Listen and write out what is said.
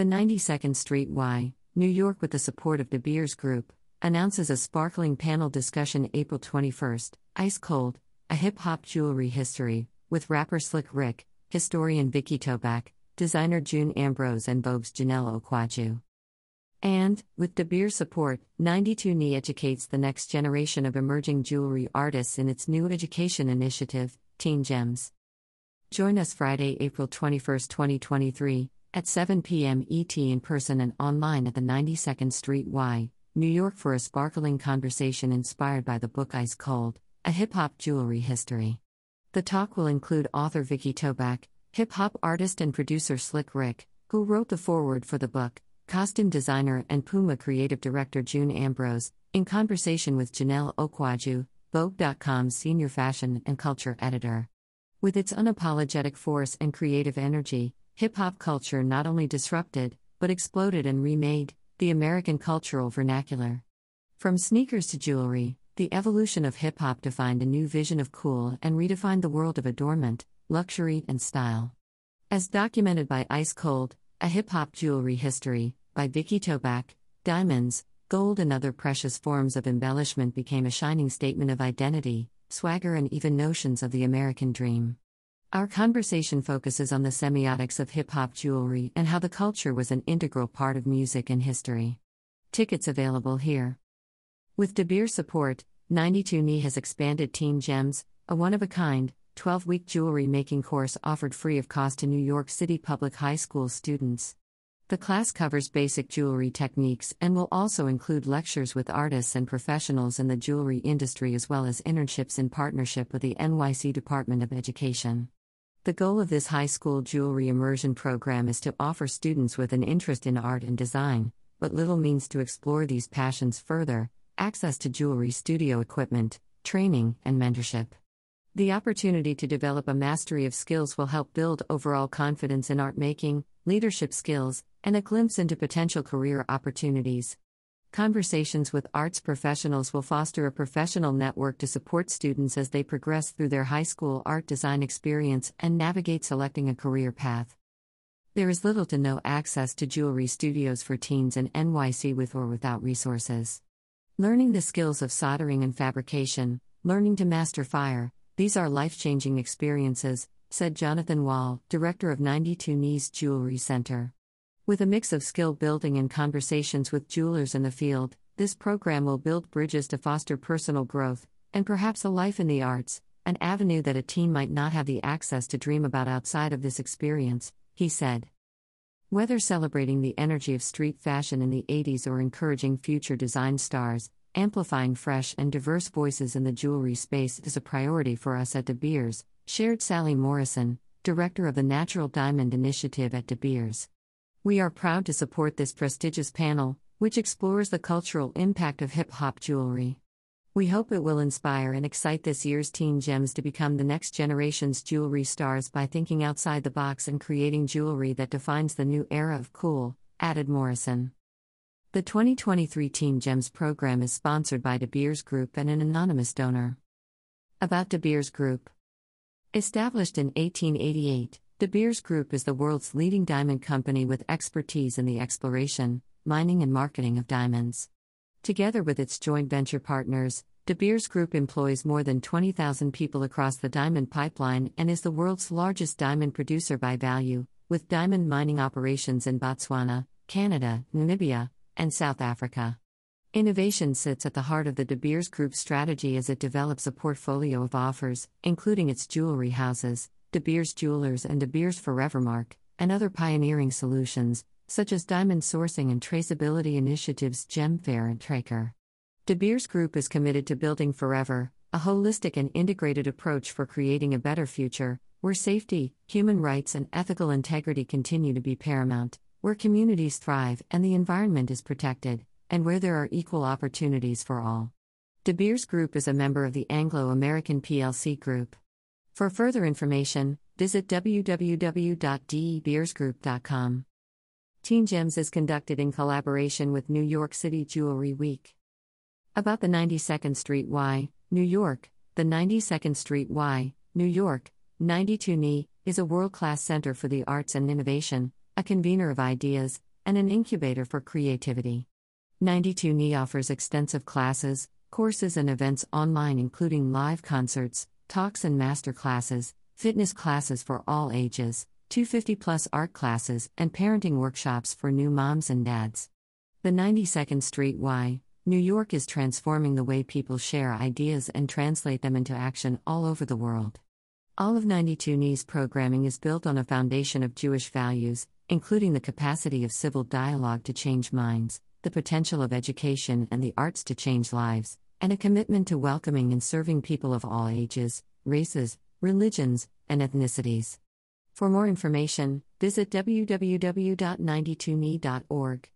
The 92nd Street Y, New York, with the support of De Beers Group, announces a sparkling panel discussion April 21st, Ice Cold, a hip hop jewelry history, with rapper Slick Rick, historian Vikki Tobak, designer June Ambrose, and Vogue's Janelle Okwodu. And, with De Beers support, 92NY educates the next generation of emerging jewelry artists in its new education initiative, Teen Gems. Join us Friday, April 21, 2023, at 7 p.m. ET in person and online at the 92nd Street Y, New York for a sparkling conversation inspired by the book Ice Cold, a hip hop jewelry history. The talk will include author Vikki Tobak, hip hop artist and producer Slick Rick, who wrote the foreword for the book, costume designer and Puma creative director June Ambrose, in conversation with Janelle Okwodu, Vogue.com's senior fashion and culture editor. With its unapologetic force and creative energy, hip hop culture not only disrupted, but exploded and remade the American cultural vernacular. From sneakers to jewelry, the evolution of hip hop defined a new vision of cool and redefined the world of adornment, luxury, and style. As documented by Ice Cold, a hip hop jewelry history, by Vikki Tobak, diamonds, gold, and other precious forms of embellishment became a shining statement of identity, swagger, and even notions of the American dream. Our conversation focuses on the semiotics of hip hop jewelry and how the culture was an integral part of music and history. Tickets available here. With De support, 92NY has expanded Teen Gems, a one of a kind, 12 week jewelry making course offered free of cost to New York City public high school students. The class covers basic jewelry techniques and will also include lectures with artists and professionals in the jewelry industry as well as internships in partnership with the NYC Department of Education. The goal of this high school jewelry immersion program is to offer students with an interest in art and design, but little means to explore these passions further, access to jewelry studio equipment, training, and mentorship. The opportunity to develop a mastery of skills will help build overall confidence in art making, leadership skills, and a glimpse into potential career opportunities. Conversations with arts professionals will foster a professional network to support students as they progress through their high school art design experience and navigate selecting a career path. There is little to no access to jewelry studios for teens in NYC with or without resources. Learning the skills of soldering and fabrication, learning to master fire, these are life changing experiences, said Jonathan Wall, director of 92NY's Jewelry Center. With a mix of skill building and conversations with jewelers in the field, this program will build bridges to foster personal growth, and perhaps a life in the arts, an avenue that a teen might not have the access to dream about outside of this experience, he said. Whether celebrating the energy of street fashion in the 80s or encouraging future design stars, amplifying fresh and diverse voices in the jewelry space is a priority for us at De Beers, shared Sally Morrison, director of the Natural Diamond Initiative at De Beers. We are proud to support this prestigious panel, which explores the cultural impact of hip hop jewelry. We hope it will inspire and excite this year's teen gems to become the next generation's jewelry stars by thinking outside the box and creating jewelry that defines the new era of cool, added Morrison. The 2023 Teen Gems program is sponsored by De Beers Group and an anonymous donor. About De Beers Group Established in 1888, De Beers Group is the world's leading diamond company with expertise in the exploration, mining, and marketing of diamonds. Together with its joint venture partners, De Beers Group employs more than 20,000 people across the diamond pipeline and is the world's largest diamond producer by value, with diamond mining operations in Botswana, Canada, Namibia, and South Africa. Innovation sits at the heart of the De Beers Group strategy as it develops a portfolio of offers, including its jewelry houses, De Beers Jewelers and De Beers Forevermark, and other pioneering solutions, such as diamond sourcing and traceability initiatives GemFair and Tracr. De Beers Group is committed to building forever, a holistic and integrated approach for creating a better future, where safety, human rights, and ethical integrity continue to be paramount, where communities thrive and the environment is protected and where there are equal opportunities for all. De Beers Group is a member of the Anglo American PLC Group. For further information, visit www.debeersgroup.com. Teen Gems is conducted in collaboration with New York City Jewelry Week. About the 92nd Street Y, New York, the 92nd Street Y, New York, 92NY, is a world class center for the arts and innovation, a convener of ideas, and an incubator for creativity. 92NY offers extensive classes, courses, and events online, including live concerts, talks, and master classes, fitness classes for all ages, 250 plus art classes, and parenting workshops for new moms and dads. The 92nd Street Y, New York is transforming the way people share ideas and translate them into action all over the world. All of 92NY's programming is built on a foundation of Jewish values, including the capacity of civil dialogue to change minds, the potential of education and the arts to change lives, and a commitment to welcoming and serving people of all ages, races, religions, and ethnicities. For more information, visit www.92ny.org.